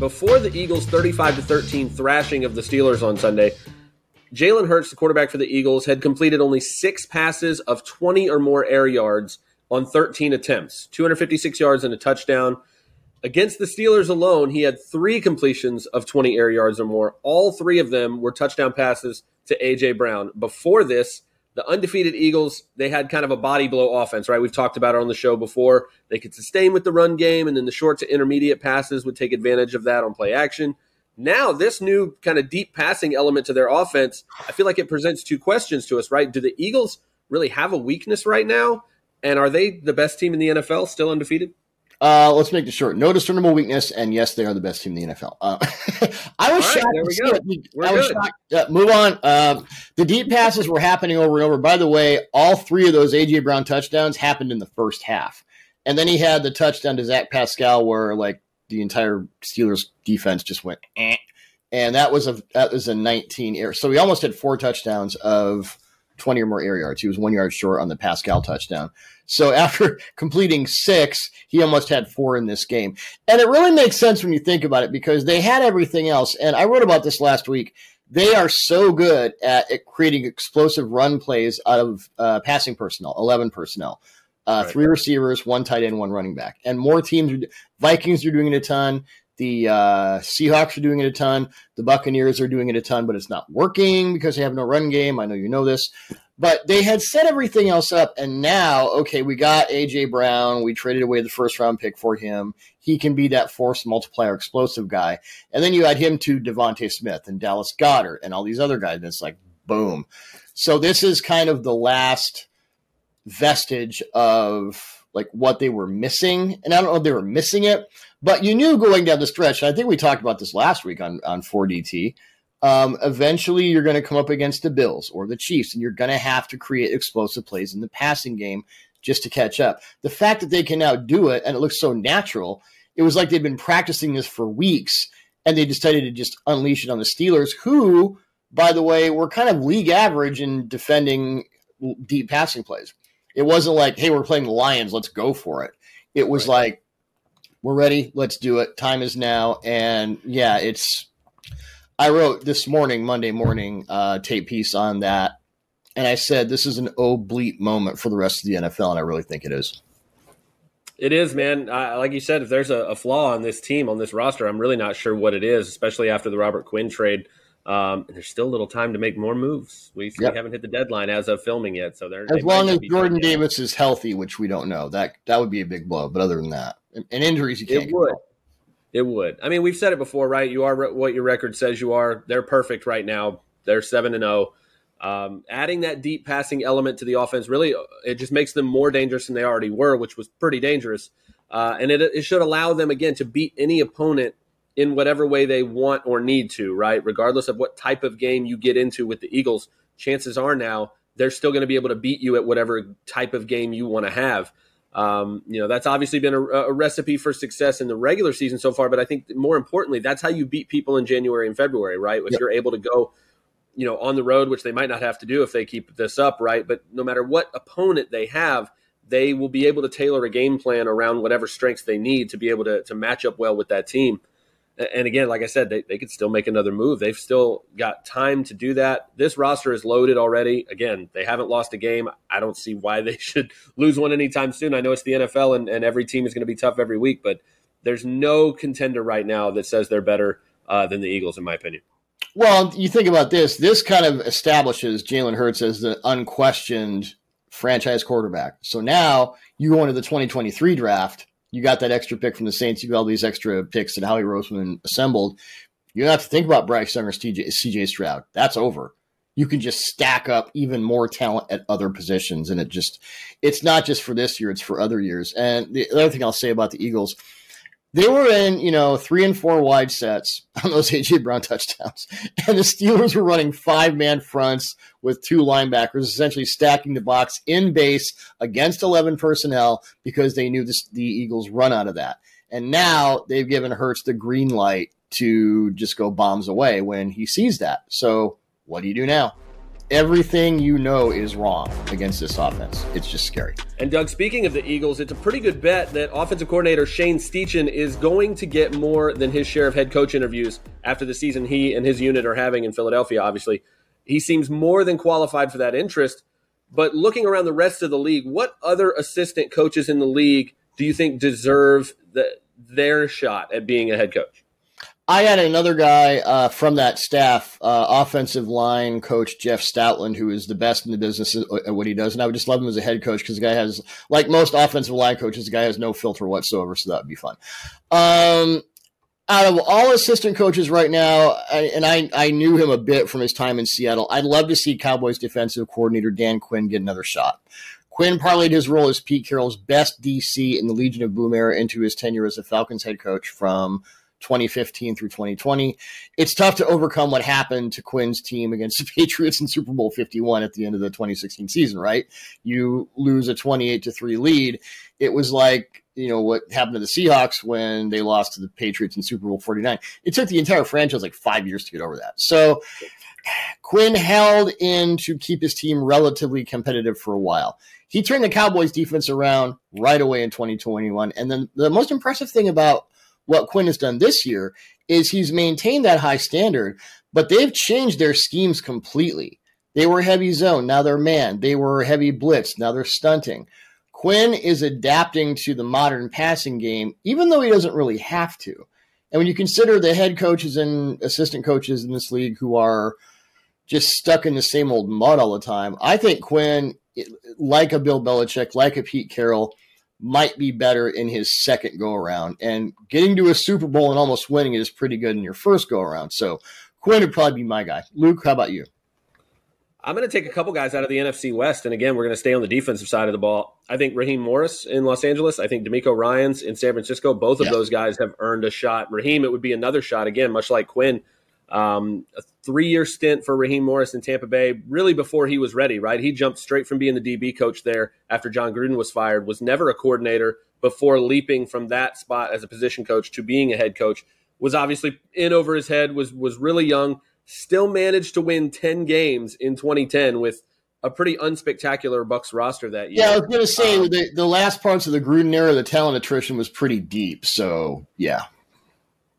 before the Eagles' 35 to 13 thrashing of the Steelers on Sunday, Jalen Hurts, the quarterback for the Eagles, had completed only six passes of 20 or more air yards on 13 attempts, 256 yards and a touchdown. Against the Steelers alone, he had three completions of 20 air yards or more. All three of them were touchdown passes to A.J. Brown. Before this, the undefeated Eagles, they had kind of a body blow offense, right? We've talked about it on the show before. They could sustain with the run game, and then the short to intermediate passes would take advantage of that on play action. Now, this new kind of deep passing element to their offense, I feel like it presents two questions to us, right? Do the Eagles really have a weakness right now? And are they the best team in the NFL, still undefeated? Uh, let's make this short. No discernible weakness, and yes, they are the best team in the NFL. Uh, I was right, shocked. there we go. it. We're I was good. shocked. Uh, move on. Um, the deep passes were happening over and over. By the way, all three of those AJ Brown touchdowns happened in the first half, and then he had the touchdown to Zach Pascal where like the entire Steelers defense just went, eh. and that was a that was a 19 air. So he almost had four touchdowns of 20 or more air yards. He was one yard short on the Pascal touchdown. So after completing six, he almost had four in this game. And it really makes sense when you think about it because they had everything else. And I wrote about this last week. They are so good at, at creating explosive run plays out of uh, passing personnel, 11 personnel. Uh, Right. Three receivers, one tight end, one running back. And more teams, are, Vikings are doing it a ton. The uh, Seahawks are doing it a ton. The Buccaneers are doing it a ton, but it's not working because they have no run game. I know you know this. But they had set everything else up, and now, okay, we got AJ Brown. We traded away the first round pick for him. He can be that force multiplier, explosive guy. And then you add him to DeVonta Smith and Dallas Goedert and all these other guys. And it's like boom. So this is kind of the last vestige of like what they were missing. And I don't know if they were missing it, but you knew going down the stretch. I think we talked about this last week on on 4DT. Um, eventually, you're going to come up against the Bills or the Chiefs, and you're going to have to create explosive plays in the passing game just to catch up. The fact that they can now do it and it looks so natural, it was like they've been practicing this for weeks, and they decided to just unleash it on the Steelers, who, by the way, were kind of league average in defending deep passing plays. It wasn't like, hey, we're playing the Lions, let's go for it. It was Right. like, we're ready, let's do it. Time is now. And yeah, it's I wrote this morning, Monday morning, uh, tape piece on that, and I said this is an oblique moment for the rest of the NFL, and I really think it is. It is, man. Uh, like you said, if there's a, a flaw on this team, on this roster, I'm really not sure what it is, especially after the Robert Quinn trade. Um, there's still a little time to make more moves. We, Yep. we haven't hit the deadline as of filming yet, so there. As long as Jordan Davis is healthy, which we don't know, that that would be a big blow. But other than that, and, and injuries, you can't. It would. It would. I mean, we've said it before, right? You are re- what your record says you are. They're perfect right now. They're seven and zero. Um, adding that deep passing element to the offense really it just makes them more dangerous than they already were, which was pretty dangerous. Uh, and it, it should allow them again to beat any opponent in whatever way they want or need to, right? Regardless of what type of game you get into with the Eagles, chances are now they're still going to be able to beat you at whatever type of game you want to have. Um, you know, that's obviously been a, a recipe for success in the regular season so far, but I think more importantly, that's how you beat people in January and February, right? If Yep. you're able to go, you know, on the road, which they might not have to do if they keep this up, right? But no matter what opponent they have, they will be able to tailor a game plan around whatever strengths they need to be able to, to match up well with that team. And again, like I said, they, they could still make another move. They've still got time to do that. This roster is loaded already. Again, they haven't lost a game. I don't see why they should lose one anytime soon. I know it's the NFL and, and every team is going to be tough every week, but there's no contender right now that says they're better uh, than the Eagles, in my opinion. Well, you think about this. This kind of establishes Jalen Hurts as the unquestioned franchise quarterback. So now you go into the 2023 draft. You got that extra pick from the Saints. You got all these extra picks that Howie Roseman assembled. You don't have to think about Bryce Young or CJ, CJ Stroud. That's over. You can just stack up even more talent at other positions, and it just it's not just for this year; it's for other years. And the other thing I'll say about the Eagles, they were in, you know, three and four wide sets on those AJ Brown touchdowns. And the Steelers were running five man fronts with two linebackers, essentially stacking the box in base against 11 personnel because they knew this, the Eagles run out of that. And now they've given Hurts the green light to just go bombs away when he sees that. So what do you do now? Everything you know is wrong against this offense. It's just scary. And Doug, speaking of the Eagles, it's a pretty good bet that offensive coordinator Shane Steichen is going to get more than his share of head coach interviews after the season he and his unit are having in Philadelphia. Obviously, he seems more than qualified for that interest. But looking around the rest of the league, what other assistant coaches in the league do you think deserve the, their shot at being a head coach? I had another guy uh, from that staff, uh, offensive line coach Jeff Stoutland, who is the best in the business at what he does, and I would just love him as a head coach because the guy has, like most offensive line coaches, the guy has no filter whatsoever, so that would be fun. Um, out of all assistant coaches right now, and I, I knew him a bit from his time in Seattle, I'd love to see Cowboys defensive coordinator Dan Quinn get another shot. Quinn parlayed his role as Pete Carroll's best DC in the Legion of Boom era into his tenure as a Falcons head coach from – 2015 through 2020. It's tough to overcome what happened to Quinn's team against the Patriots in Super Bowl 51 at the end of the 2016 season, right? You lose a 28 to 3 lead. It was like, you know, what happened to the Seahawks when they lost to the Patriots in Super Bowl 49. It took the entire franchise like 5 years to get over that. So Quinn held in to keep his team relatively competitive for a while. He turned the Cowboys defense around right away in 2021. And then the most impressive thing about what Quinn has done this year is he's maintained that high standard, but they've changed their schemes completely. They were heavy zone, now they're man. They were heavy blitz, now they're stunting. Quinn is adapting to the modern passing game, even though he doesn't really have to. And when you consider the head coaches and assistant coaches in this league who are just stuck in the same old mud all the time, I think Quinn, like a Bill Belichick, like a Pete Carroll, might be better in his second go around. And getting to a Super Bowl and almost winning is pretty good in your first go around. So Quinn would probably be my guy. Luke, how about you? I'm going to take a couple guys out of the NFC West, and again, we're going to stay on the defensive side of the ball. I think Raheem Morris in Los Angeles. I think DeMeco Ryans in San Francisco. Both of yeah. those guys have earned a shot. Raheem, it would be another shot again, much like Quinn. Um, a three-year stint for Raheem Morris in Tampa Bay, really before he was ready. Right, he jumped straight from being the DB coach there after Jon Gruden was fired. Was never a coordinator before leaping from that spot as a position coach to being a head coach. Was obviously in over his head. Was was really young. Still managed to win ten games in 2010 with a pretty unspectacular Bucs roster that year. Yeah, I was going to say um, the, the last parts of the Gruden era, the talent attrition was pretty deep. So yeah.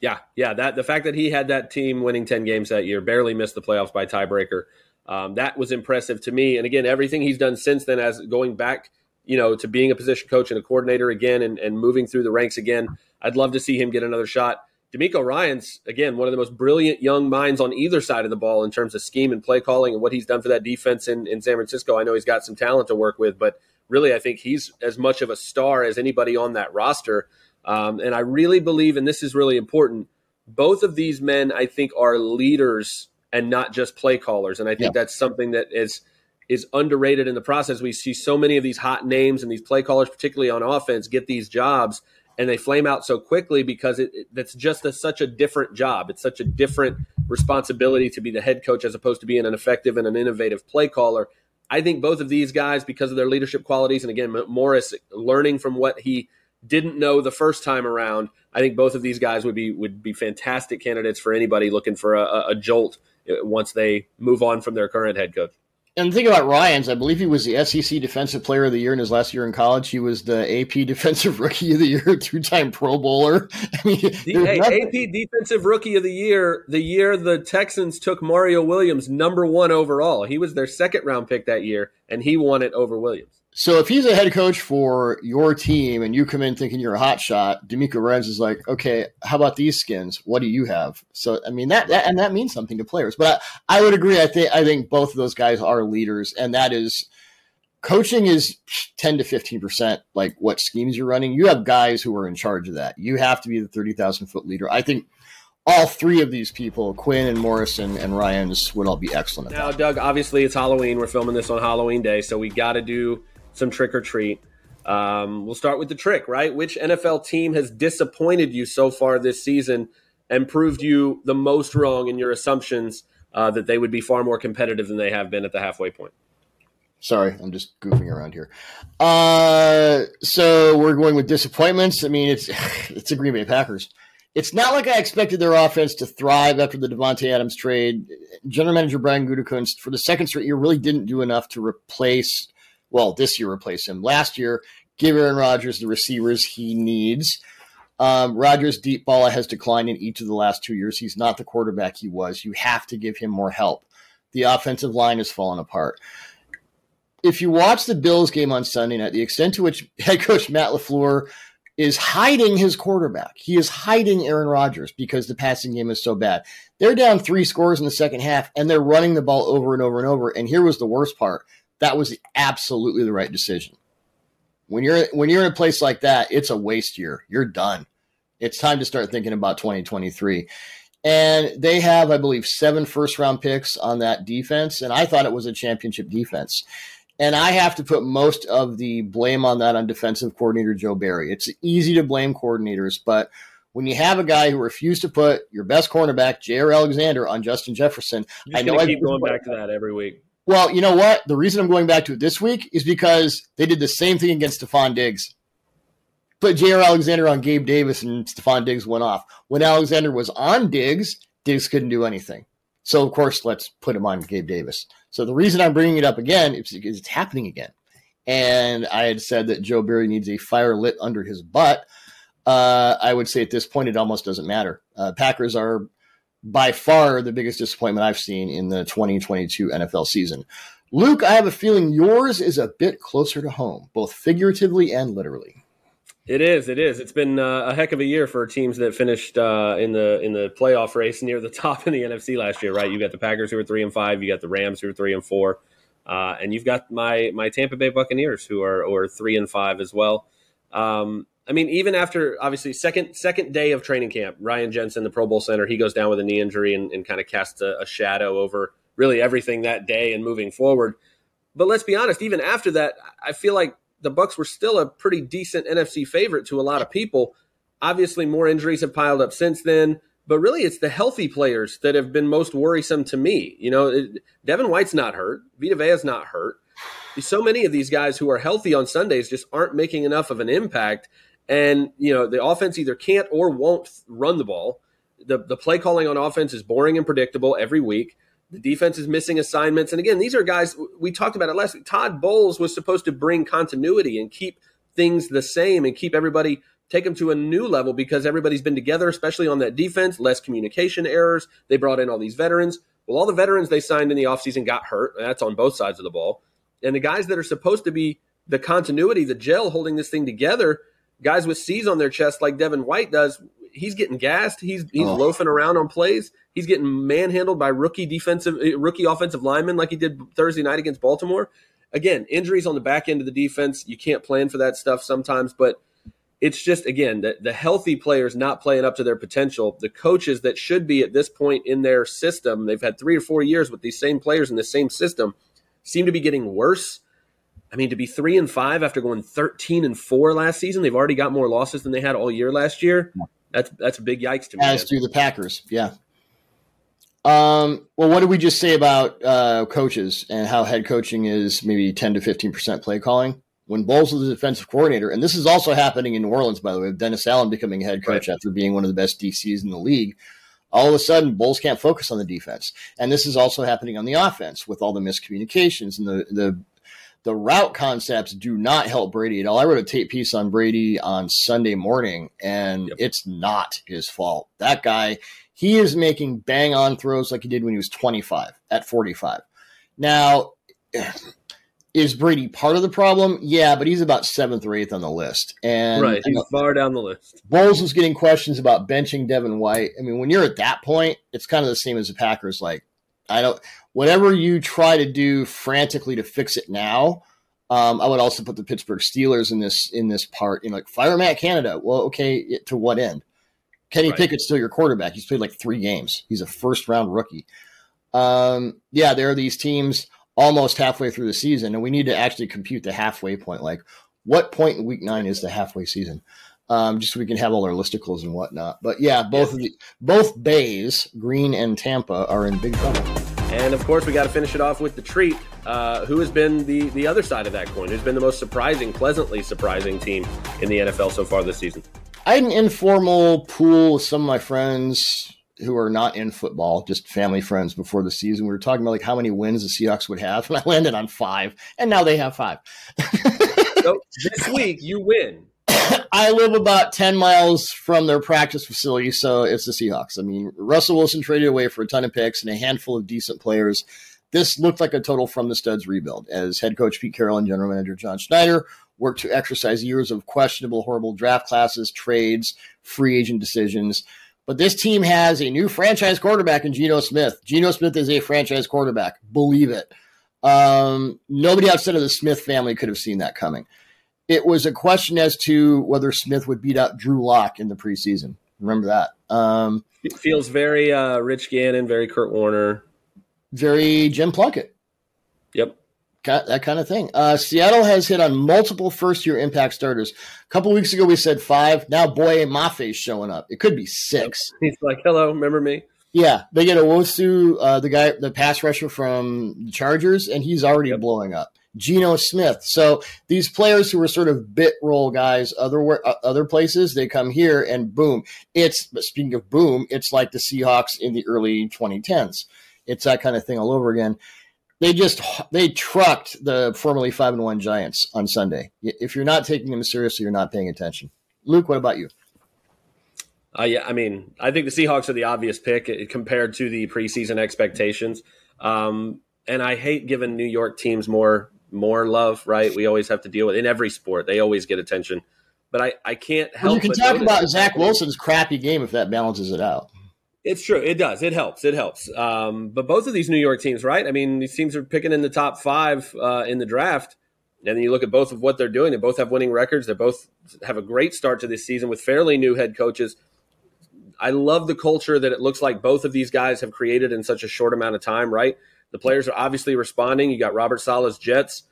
Yeah, yeah. That the fact that he had that team winning ten games that year, barely missed the playoffs by tiebreaker. Um, that was impressive to me. And again, everything he's done since then, as going back, you know, to being a position coach and a coordinator again, and, and moving through the ranks again. I'd love to see him get another shot. DeMeco Ryans, again, one of the most brilliant young minds on either side of the ball in terms of scheme and play calling and what he's done for that defense in, in San Francisco. I know he's got some talent to work with, but really, I think he's as much of a star as anybody on that roster. Um, and I really believe, and this is really important, both of these men, I think, are leaders and not just play callers. And I think yeah. that's something that is is underrated in the process. We see so many of these hot names and these play callers, particularly on offense, get these jobs and they flame out so quickly because it, it that's just a, such a different job. It's such a different responsibility to be the head coach as opposed to being an effective and an innovative play caller. I think both of these guys, because of their leadership qualities, and again, Morris learning from what he didn't know the first time around. I think both of these guys would be would be fantastic candidates for anybody looking for a, a jolt uh, once they move on from their current head coach. And the thing about Ryans, I believe he was the SEC Defensive Player of the Year in his last year in college. He was the AP Defensive Rookie of the Year, two-time Pro Bowler. I mean, the, AP Defensive Rookie of the Year, the year the Texans took Mario Williams number one overall. He was their second round pick that year, and he won it over Williams. So if he's a head coach for your team and you come in thinking you're a hot shot, DeMeco Ryans is like, okay, how about these skins? What do you have? So I mean that, that and that means something to players. But I, I would agree. I think I think both of those guys are leaders, and that is coaching is 10 to 15 percent like what schemes you're running. You have guys who are in charge of that. You have to be the 30,000 foot leader. I think all three of these people, Quinn and Morrison and Ryans, would all be excellent. now, that. Doug, obviously it's Halloween. We're filming this on Halloween Day, so we got to do some trick or treat. Um, we'll start with the trick, right? Which NFL team has disappointed you so far this season and proved you the most wrong in your assumptions uh, that they would be far more competitive than they have been at the halfway point? Sorry, I'm just goofing around here. Uh, so we're going with disappointments. I mean, it's it's the Green Bay Packers. it's not like I expected their offense to thrive after the Davante Adams trade. General Manager Brian Gutekunst, for the second straight year, really didn't do enough to replace. Well, this year replace him. Last year, give Aaron Rodgers the receivers he needs. Um, Rodgers' deep ball has declined in each of the last two years. He's not the quarterback he was. You have to give him more help. The offensive line has fallen apart. If you watch the Bills game on Sunday night, the extent to which head coach Matt LaFleur is hiding his quarterback, he is hiding Aaron Rodgers because the passing game is so bad. They're down three scores in the second half and they're running the ball over and over and over. And here was the worst part that was absolutely the right decision. When you're when you're in a place like that, it's a waste year. You're done. It's time to start thinking about 2023. And they have, I believe, seven first round picks on that defense. And I thought it was a championship defense. And I have to put most of the blame on that on defensive coordinator Joe Barry. It's easy to blame coordinators, but when you have a guy who refused to put your best cornerback, Jaire Alexander, on Justin Jefferson, I know I keep going back to that every week. Well, you know what? The reason I'm going back to it this week is because they did the same thing against Stefon Diggs. Put Jaire Alexander on Gabe Davis and Stefon Diggs went off. When Alexander was on Diggs, Diggs couldn't do anything. So, of course, let's put him on Gabe Davis. So, the reason I'm bringing it up again is because it's happening again. And I had said that Joe Barry needs a fire lit under his butt. Uh, I would say at this point, it almost doesn't matter. Uh, Packers are by far the biggest disappointment I've seen in the 2022 NFL season. Luke, I have a feeling yours is a bit closer to home, both figuratively and literally. It is. It is. It's been uh, a heck of a year for teams that finished uh, in the in the playoff race near the top in the NFC last year. Right? You got the Packers who were three and five. You got the Rams who are three and four, uh, and you've got my my Tampa Bay Buccaneers who are or three and five as well. Um, I mean, even after obviously second second day of training camp, Ryan Jensen, the Pro Bowl center, he goes down with a knee injury and, and kind of casts a, a shadow over really everything that day and moving forward. But let's be honest, even after that, I feel like the Bucs were still a pretty decent NFC favorite to a lot of people. Obviously, more injuries have piled up since then, but really, it's the healthy players that have been most worrisome to me. You know, it, Devin White's not hurt, Vita Vea's not hurt. So many of these guys who are healthy on Sundays just aren't making enough of an impact and, you know, the offense either can't or won't run the ball. The, the play calling on offense is boring and predictable every week. The defense is missing assignments. And again, these are guys, we talked about it last week. Todd Bowles was supposed to bring continuity and keep things the same and keep everybody, take them to a new level because everybody's been together, especially on that defense, less communication errors. They brought in all these veterans. Well, all the veterans they signed in the offseason got hurt. That's on both sides of the ball. And the guys that are supposed to be the continuity, the gel holding this thing together, guys with C's on their chest like Devin White does, he's getting gassed. He's he's oh. loafing around on plays. He's getting manhandled by rookie defensive eh, rookie offensive linemen like he did Thursday night against Baltimore. Again, injuries on the back end of the defense. You can't plan for that stuff sometimes, but it's just again the, the healthy players not playing up to their potential. The coaches that should be at this point in their system, they've had three or four years with these same players in the same system, seem to be getting worse I mean, to be three and five after going thirteen and four last season, they've already got more losses than they had all year last year. That's that's a big yikes to me. As do the Packers, yeah. Um, well, what did we just say about uh, coaches and how head coaching is maybe ten to fifteen percent play calling? When Bowles was the defensive coordinator, and this is also happening in New Orleans, by the way, Dennis Allen becoming head coach right. after being one of the best DCs in the league. All of a sudden, Bowles can't focus on the defense, and this is also happening on the offense with all the miscommunications and the the the route concepts do not help Brady at all. I wrote a tape piece on Brady on Sunday morning, and yep. it's not his fault. That guy, he is making bang on throws like he did when he was 25 at 45. Now, is Brady part of the problem? Yeah, but he's about seventh or eighth on the list. And right, he's know, far down the list. Bowles was getting questions about benching Devin White. I mean, when you're at that point, it's kind of the same as the Packers. Like, I don't whatever you try to do frantically to fix it now. Um, I would also put the Pittsburgh Steelers in this in this part. You know, like fire Matt Canada. Well, okay, to what end? Kenny right. Pickett's still your quarterback. He's played like three games. He's a first round rookie. Um, yeah, there are these teams almost halfway through the season, and we need to actually compute the halfway point. Like, what point in week nine is the halfway season? Um, just so we can have all our listicles and whatnot. But yeah, both of the both bays, Green and Tampa, are in big trouble. And of course, we got to finish it off with the treat. Uh, who has been the the other side of that coin? Who's been the most surprising, pleasantly surprising team in the NFL so far this season? I had an informal pool with some of my friends who are not in football, just family friends before the season. We were talking about like how many wins the Seahawks would have, and I landed on five, and now they have five. so this week you win. I live about 10 miles from their practice facility, so it's the Seahawks. I mean, Russell Wilson traded away for a ton of picks and a handful of decent players. This looked like a total from the studs rebuild as head coach Pete Carroll and general manager John Schneider worked to exercise years of questionable, horrible draft classes, trades, free agent decisions. But this team has a new franchise quarterback in Geno Smith. Geno Smith is a franchise quarterback. Believe it. Um, nobody outside of the Smith family could have seen that coming. It was a question as to whether Smith would beat out Drew Lock in the preseason. Remember that? Um, it feels very uh, Rich Gannon, very Kurt Warner, very Jim Plunkett. Yep that kind of thing. Uh, Seattle has hit on multiple first year impact starters. A couple weeks ago, we said five. Now, Boye Mafe showing up. It could be six. He's like, hello, remember me? Yeah, they get Nwosu, uh, the guy, the pass rusher from the Chargers, and he's already yep. blowing up. Geno Smith. So these players who were sort of bit role guys other uh, other places, they come here and boom. It's speaking of boom, it's like the Seahawks in the early 2010s. It's that kind of thing all over again they just they trucked the formerly five and one Giants on Sunday. If you're not taking them seriously, you're not paying attention. Luke, what about you? Uh, yeah, I mean, I think the Seahawks are the obvious pick uh, compared to the preseason expectations. Um, and I hate giving New York teams more more love. Right? We always have to deal with in every sport. They always get attention, but I I can't help. Well, you can talk about Zach Wilson's crappy game if that balances it out. It's true. It does. It helps. It helps. Um, but both of these New York teams, right? I mean, these teams are picking in the top five uh, in the draft. And then you look at both of what they're doing. They both have winning records. They both have a great start to this season with fairly new head coaches. I love the culture that it looks like both of these guys have created in such a short amount of time, right? The players are obviously responding. You got Robert Saleh's Jets.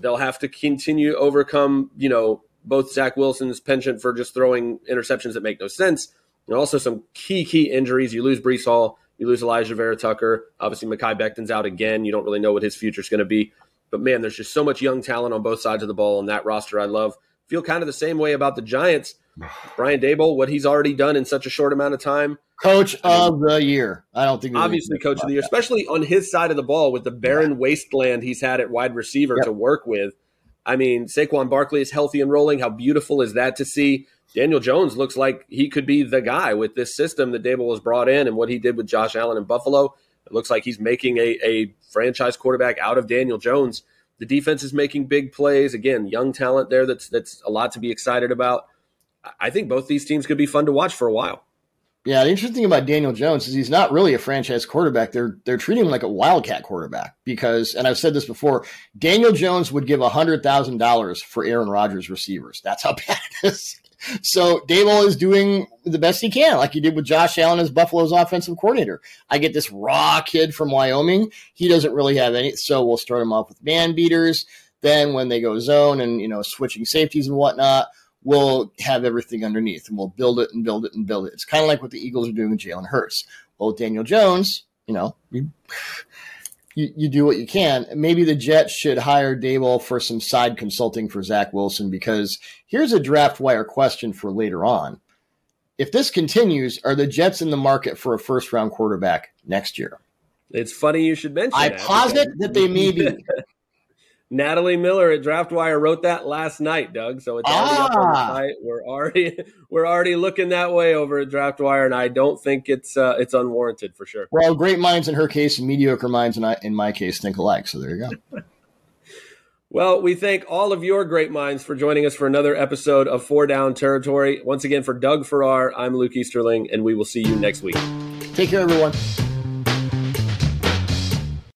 They'll have to continue overcome, you know, both Zach Wilson's penchant for just throwing interceptions that make no sense and also some key, key injuries. You lose Breece Hall, you lose Elijah Vera-Tucker. Obviously, Mekhi Becton's out again. You don't really know what his future is going to be. But man, there's just so much young talent on both sides of the ball on that roster. I love. Feel kind of the same way about the Giants. Brian Daboll, what he's already done in such a short amount of time. Coach of the year. I don't think obviously coach of the year, that. especially on his side of the ball with the barren yeah. wasteland he's had at wide receiver yep. to work with. I mean, Saquon Barkley is healthy and rolling. How beautiful is that to see? Daniel Jones looks like he could be the guy with this system that Daboll has brought in and what he did with Josh Allen in Buffalo. It looks like he's making a, a franchise quarterback out of Daniel Jones. The defense is making big plays. Again, young talent there that's that's a lot to be excited about. I think both these teams could be fun to watch for a while. Yeah, the interesting thing about Daniel Jones is he's not really a franchise quarterback. They're they're treating him like a wildcat quarterback because, and I've said this before, Daniel Jones would give hundred thousand dollars for Aaron Rodgers receivers. That's how bad it is. So Daboll is doing the best he can, like he did with Josh Allen as Buffalo's offensive coordinator. I get this raw kid from Wyoming. He doesn't really have any, so we'll start him off with man beaters. Then when they go zone and you know switching safeties and whatnot, we'll have everything underneath and we'll build it and build it and build it. It's kind of like what the Eagles are doing with Jalen Hurts. Well, Daniel Jones, you know, you, you do what you can. Maybe the Jets should hire Daboll for some side consulting for Zach Wilson because here's a draft wire question for later on. If this continues, are the Jets in the market for a first round quarterback next year? It's funny you should mention. I that posit that they may be. Natalie Miller at DraftWire wrote that last night, Doug. So it's already ah. up on the ah. site. We're already we're already looking that way over at DraftWire, and I don't think it's uh, it's unwarranted for sure. Well, great minds in her case and mediocre minds in, I, in my case think alike. So there you go. well, we thank all of your great minds for joining us for another episode of Four Down Territory. Once again, for Doug Farrar, I'm Luke Easterling, and we will see you next week. Take care, everyone.